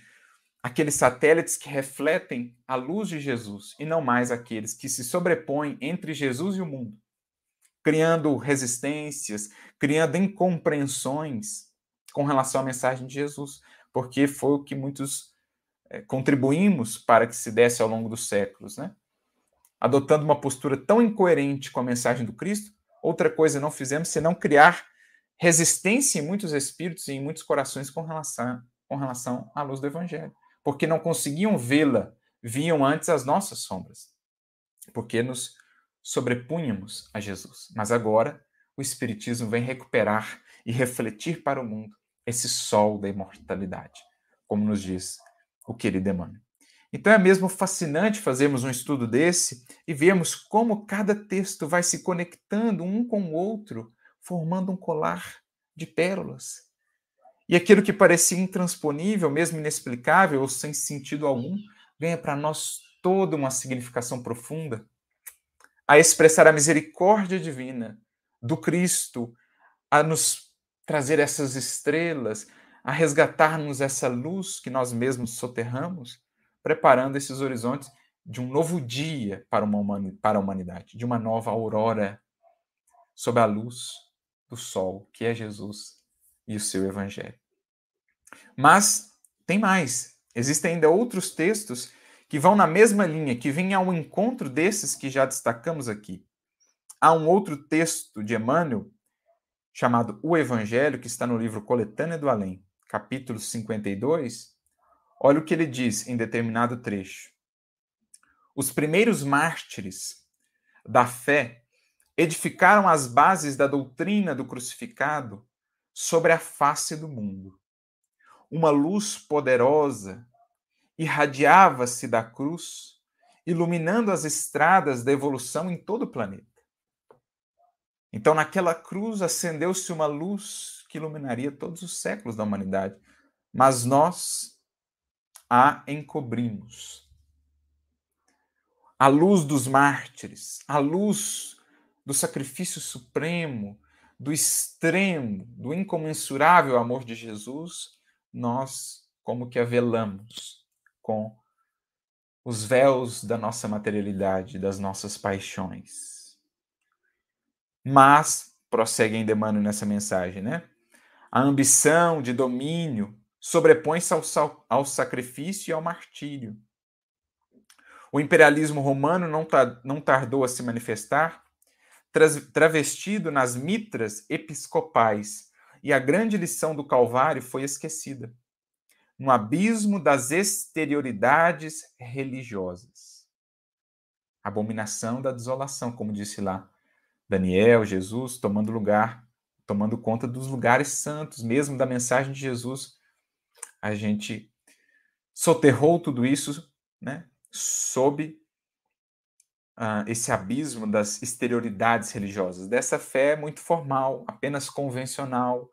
aqueles satélites que refletem a luz de Jesus e não mais aqueles que se sobrepõem entre Jesus e o mundo criando resistências, criando incompreensões com relação à mensagem de Jesus, porque foi o que muitos é, contribuímos para que se desse ao longo dos séculos, né? Adotando uma postura tão incoerente com a mensagem do Cristo, outra coisa não fizemos senão criar resistência em muitos espíritos e em muitos corações com relação, com relação à luz do Evangelho, porque não conseguiam vê-la, viam antes as nossas sombras, porque nos sobrepunhamos a Jesus. Mas agora o Espiritismo vem recuperar e refletir para o mundo esse sol da imortalidade, como nos diz o querido Emmanuel. Então é mesmo fascinante fazermos um estudo desse e vermos como cada texto vai se conectando um com o outro, formando um colar de pérolas. E aquilo que parecia intransponível, mesmo inexplicável ou sem sentido algum, ganha para nós toda uma significação profunda a expressar a misericórdia divina do Cristo, a nos trazer essas estrelas, a resgatar-nos essa luz que nós mesmos soterramos, preparando esses horizontes de um novo dia para, uma para a humanidade, de uma nova aurora sob a luz do sol, que é Jesus e o seu evangelho. Mas tem mais. Existem ainda outros textos que vão na mesma linha, que vêm ao encontro desses que já destacamos aqui. Há um outro texto de Emmanuel, chamado O Evangelho, que está no livro Coletânea do Além, capítulo 52. Olha o que ele diz em determinado trecho. Os primeiros mártires da fé edificaram as bases da doutrina do crucificado sobre a face do mundo. Uma luz poderosa irradiava-se da cruz, iluminando as estradas da evolução em todo o planeta. Então, naquela cruz acendeu-se uma luz que iluminaria todos os séculos da humanidade, mas nós a encobrimos. A luz dos mártires, a luz do sacrifício supremo, do extremo, do incomensurável amor de Jesus, nós como que a velamos com os véus da nossa materialidade, das nossas paixões. Mas, prossegue em demanda nessa mensagem, né? A ambição de domínio sobrepõe-se ao, ao sacrifício e ao martírio. O imperialismo romano não, não tardou a se manifestar, travestido nas mitras episcopais, e a grande lição do Calvário foi esquecida no abismo das exterioridades religiosas. Abominação da desolação, como disse lá Daniel, Jesus, tomando lugar, tomando conta dos lugares santos, mesmo da mensagem de Jesus. A gente soterrou tudo isso, né, sob uh, esse abismo das exterioridades religiosas, dessa fé muito formal, apenas convencional,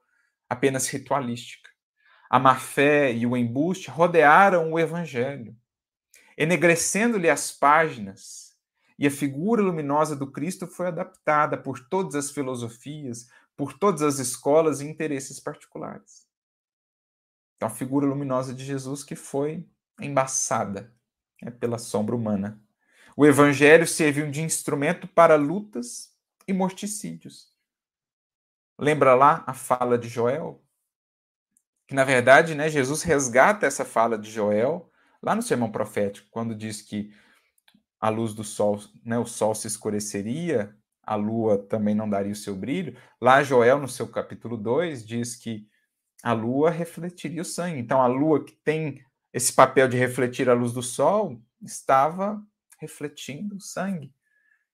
apenas ritualística. A má-fé e o embuste rodearam o evangelho, enegrecendo-lhe as páginas, e a figura luminosa do Cristo foi adaptada por todas as filosofias, por todas as escolas e interesses particulares. Então, a figura luminosa de Jesus que foi embaçada né, pela sombra humana. O evangelho serviu de instrumento para lutas e morticídios. Lembra lá a fala de Joel? Que na verdade, né, Jesus resgata essa fala de Joel lá no sermão profético, quando diz que a luz do sol, né, o sol se escureceria, a lua também não daria o seu brilho. Lá Joel no seu capítulo 2 diz que a lua refletiria o sangue. Então a lua que tem esse papel de refletir a luz do sol estava refletindo o sangue,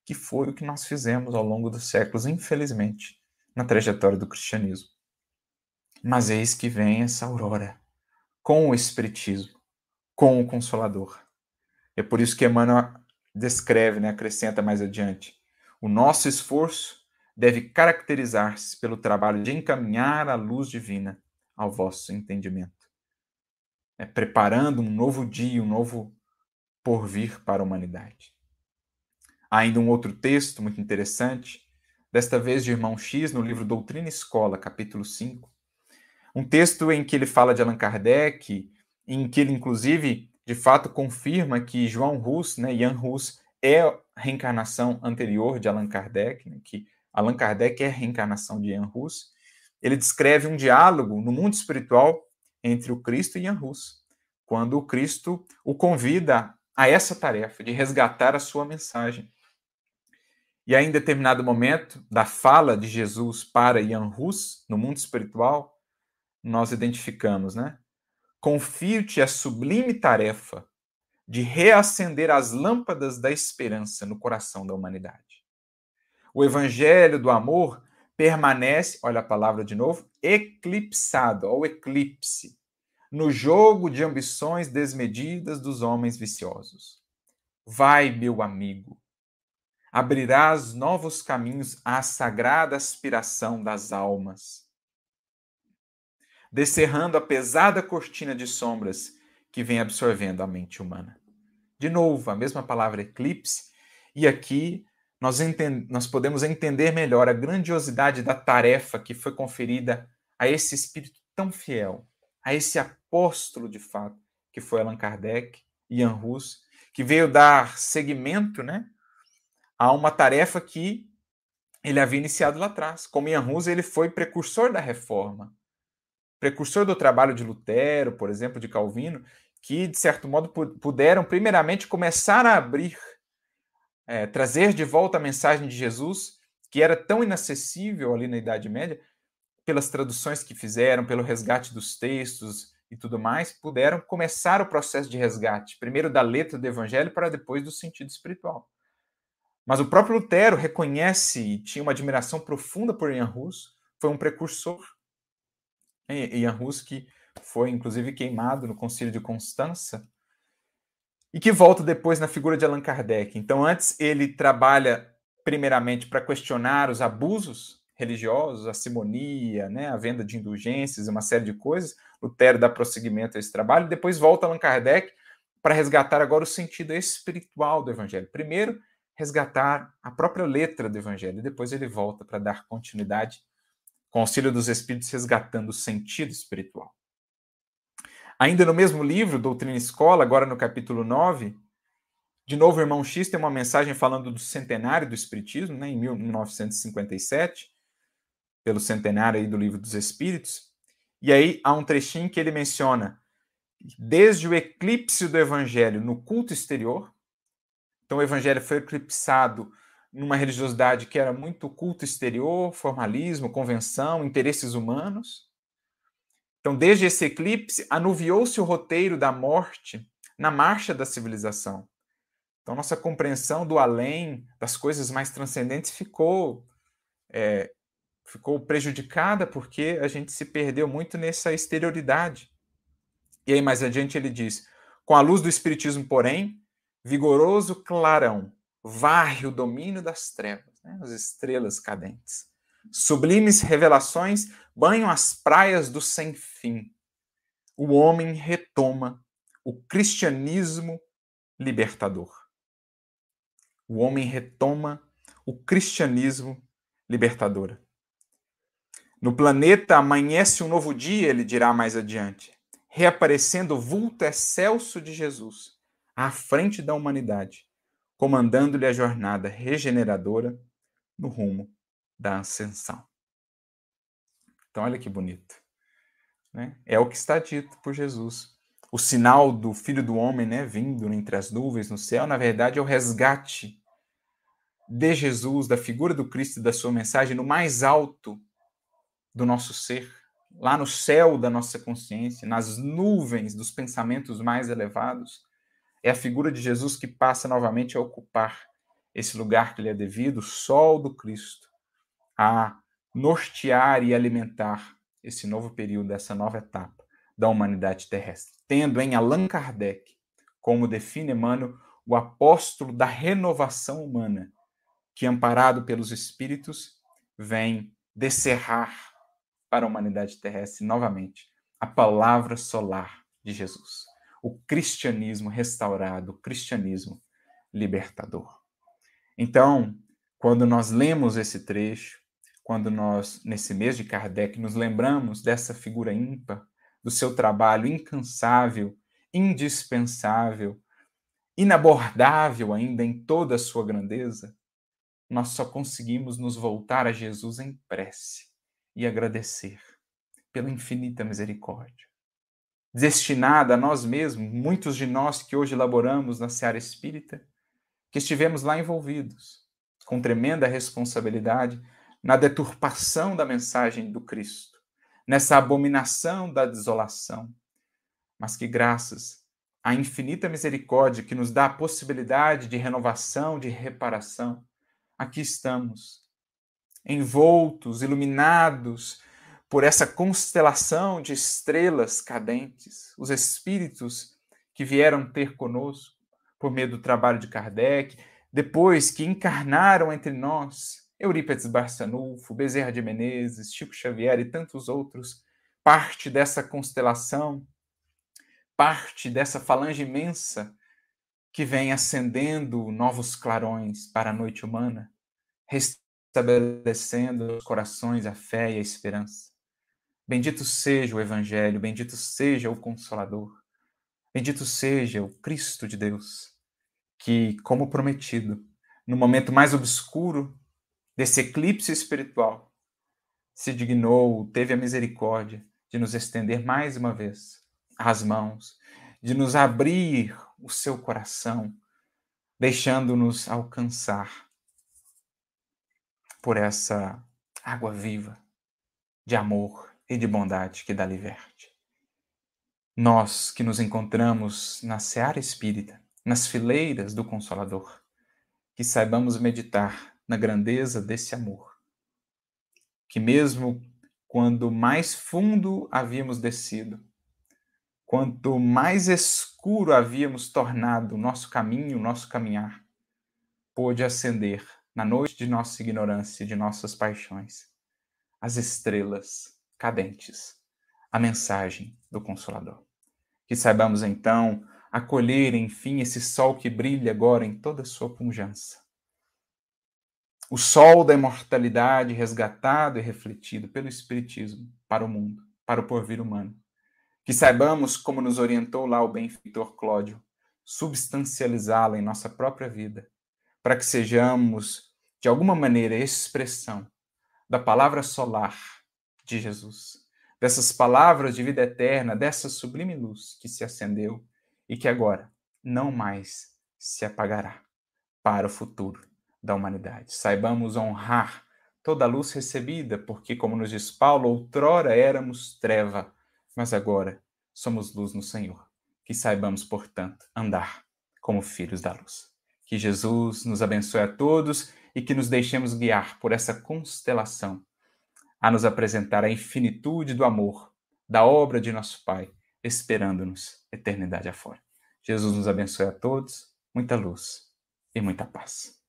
que foi o que nós fizemos ao longo dos séculos, infelizmente, na trajetória do cristianismo. Mas eis que vem essa aurora, com o Espiritismo, com o Consolador. É por isso que Emmanuel descreve, né, acrescenta mais adiante: o nosso esforço deve caracterizar-se pelo trabalho de encaminhar a luz divina ao vosso entendimento, é, preparando um novo dia, um novo por vir para a humanidade. Há ainda um outro texto muito interessante, desta vez de Irmão X, no livro Doutrina e Escola, capítulo 5. Um texto em que ele fala de Allan Kardec, em que ele, inclusive, de fato confirma que João Hus, né, Jan Hus, é a reencarnação anterior de Allan Kardec, né, que Allan Kardec é a reencarnação de Jan Hus. Ele descreve um diálogo no mundo espiritual entre o Cristo e Jan Hus, quando o Cristo o convida a essa tarefa de resgatar a sua mensagem. E aí, em determinado momento da fala de Jesus para Jan Hus, no mundo espiritual, nós identificamos, né? Confio-te a sublime tarefa de reacender as lâmpadas da esperança no coração da humanidade. O evangelho do amor permanece, olha a palavra de novo, eclipsado, ou eclipse, no jogo de ambições desmedidas dos homens viciosos. Vai, meu amigo, abrirás novos caminhos à sagrada aspiração das almas, descerrando a pesada cortina de sombras que vem absorvendo a mente humana. De novo, a mesma palavra eclipse, e aqui nós, nós podemos entender melhor a grandiosidade da tarefa que foi conferida a esse espírito tão fiel, a esse apóstolo de fato, que foi Allan Kardec, Ian Hus, que veio dar seguimento né, a uma tarefa que ele havia iniciado lá atrás. Como Ian Hus, ele foi precursor da reforma, precursor do trabalho de Lutero, por exemplo, de Calvino, que, de certo modo, puderam, primeiramente, começar a abrir, é, trazer de volta a mensagem de Jesus, que era tão inacessível ali na Idade Média, pelas traduções que fizeram, pelo resgate dos textos e tudo mais, puderam começar o processo de resgate, primeiro da letra do evangelho para depois do sentido espiritual. Mas o próprio Lutero reconhece e tinha uma admiração profunda por Ian Hus, foi um precursor. Ian Hus que foi inclusive queimado no Concílio de Constança e que volta depois na figura de Allan Kardec. Então, antes ele trabalha primeiramente para questionar os abusos religiosos, a simonia, né, a venda de indulgências, uma série de coisas. Lutero dá prosseguimento a esse trabalho, depois volta Allan Kardec para resgatar agora o sentido espiritual do evangelho. Primeiro, resgatar a própria letra do evangelho, e depois ele volta para dar continuidade com o auxílio dos espíritos resgatando o sentido espiritual. Ainda no mesmo livro, Doutrina e Escola, agora no capítulo 9, de novo o irmão X tem uma mensagem falando do centenário do Espiritismo, né, em 1957, pelo centenário aí do Livro dos Espíritos. E aí há um trechinho que ele menciona desde o eclipse do evangelho no culto exterior. Então o evangelho foi eclipsado numa religiosidade que era muito culto exterior, formalismo, convenção, interesses humanos. Então, desde esse eclipse, anuviou-se o roteiro da morte na marcha da civilização. Então, nossa compreensão do além, das coisas mais transcendentes, ficou é, ficou prejudicada porque a gente se perdeu muito nessa exterioridade. E aí, mais adiante, ele diz: com a luz do Espiritismo, porém, vigoroso clarão varre o domínio das trevas, né? as estrelas cadentes. Sublimes revelações banham as praias do sem-fim. O homem retoma o cristianismo libertador. O homem retoma o cristianismo libertador. No planeta amanhece um novo dia, ele dirá mais adiante, reaparecendo o vulto excelso de Jesus à frente da humanidade, comandando-lhe a jornada regeneradora no rumo da ascensão. Então, olha que bonito. Né? É o que está dito por Jesus. O sinal do Filho do Homem né, vindo entre as nuvens no céu, na verdade, é o resgate de Jesus, da figura do Cristo e da sua mensagem no mais alto do nosso ser, lá no céu da nossa consciência, nas nuvens dos pensamentos mais elevados, é a figura de Jesus que passa novamente a ocupar esse lugar que lhe é devido, o sol do Cristo, a nortear e alimentar esse novo período, essa nova etapa da humanidade terrestre, tendo em Allan Kardec, como define Emmanuel, o apóstolo da renovação humana, que, amparado pelos espíritos, vem descerrar para a humanidade terrestre novamente a palavra solar de Jesus, o cristianismo restaurado, o cristianismo libertador. Então, quando nós lemos esse trecho, quando nós, nesse mês de Kardec, nos lembramos dessa figura ímpar, do seu trabalho incansável, indispensável, inabordável ainda em toda a sua grandeza, nós só conseguimos nos voltar a Jesus em prece e agradecer pela infinita misericórdia. Destinada a nós mesmos, muitos de nós que hoje laboramos na seara espírita, que estivemos lá envolvidos, com tremenda responsabilidade, na deturpação da mensagem do Cristo, nessa abominação da desolação, mas que graças à infinita misericórdia que nos dá a possibilidade de renovação, de reparação, aqui estamos envoltos, iluminados por essa constelação de estrelas cadentes, os espíritos que vieram ter conosco por meio do trabalho de Kardec, depois que encarnaram entre nós, Eurípides Barçanufo, Bezerra de Menezes, Chico Xavier e tantos outros, parte dessa constelação, parte dessa falange imensa que vem acendendo novos clarões para a noite humana, estabelecendo nos corações a fé e a esperança. Bendito seja o Evangelho, bendito seja o Consolador, bendito seja o Cristo de Deus, que, como prometido, no momento mais obscuro desse eclipse espiritual, se dignou, teve a misericórdia de nos estender mais uma vez as mãos, de nos abrir o seu coração, deixando-nos alcançar por essa água viva de amor e de bondade que dali verte. Nós que nos encontramos na seara espírita, nas fileiras do Consolador, que saibamos meditar na grandeza desse amor. Que mesmo quando mais fundo havíamos descido, quanto mais escuro havíamos tornado o nosso caminho, o nosso caminhar, pôde acender na noite de nossa ignorância de nossas paixões as estrelas cadentes, a mensagem do Consolador. Que saibamos então acolher, enfim, esse sol que brilha agora em toda a sua pujança. O sol da imortalidade resgatado e refletido pelo Espiritismo para o mundo, para o porvir humano. Que saibamos, como nos orientou lá o benfeitor Cláudio, substancializá-la em nossa própria vida, para que sejamos, de alguma maneira, expressão da palavra solar de Jesus, dessas palavras de vida eterna, dessa sublime luz que se acendeu e que agora não mais se apagará para o futuro da humanidade. Saibamos honrar toda a luz recebida, porque, como nos diz Paulo, outrora éramos treva, mas agora somos luz no Senhor. Que saibamos, portanto, andar como filhos da luz. Que Jesus nos abençoe a todos e que nos deixemos guiar por essa constelação a nos apresentar a infinitude do amor, da obra de nosso Pai, esperando-nos eternidade afora. Jesus nos abençoe a todos, muita luz e muita paz.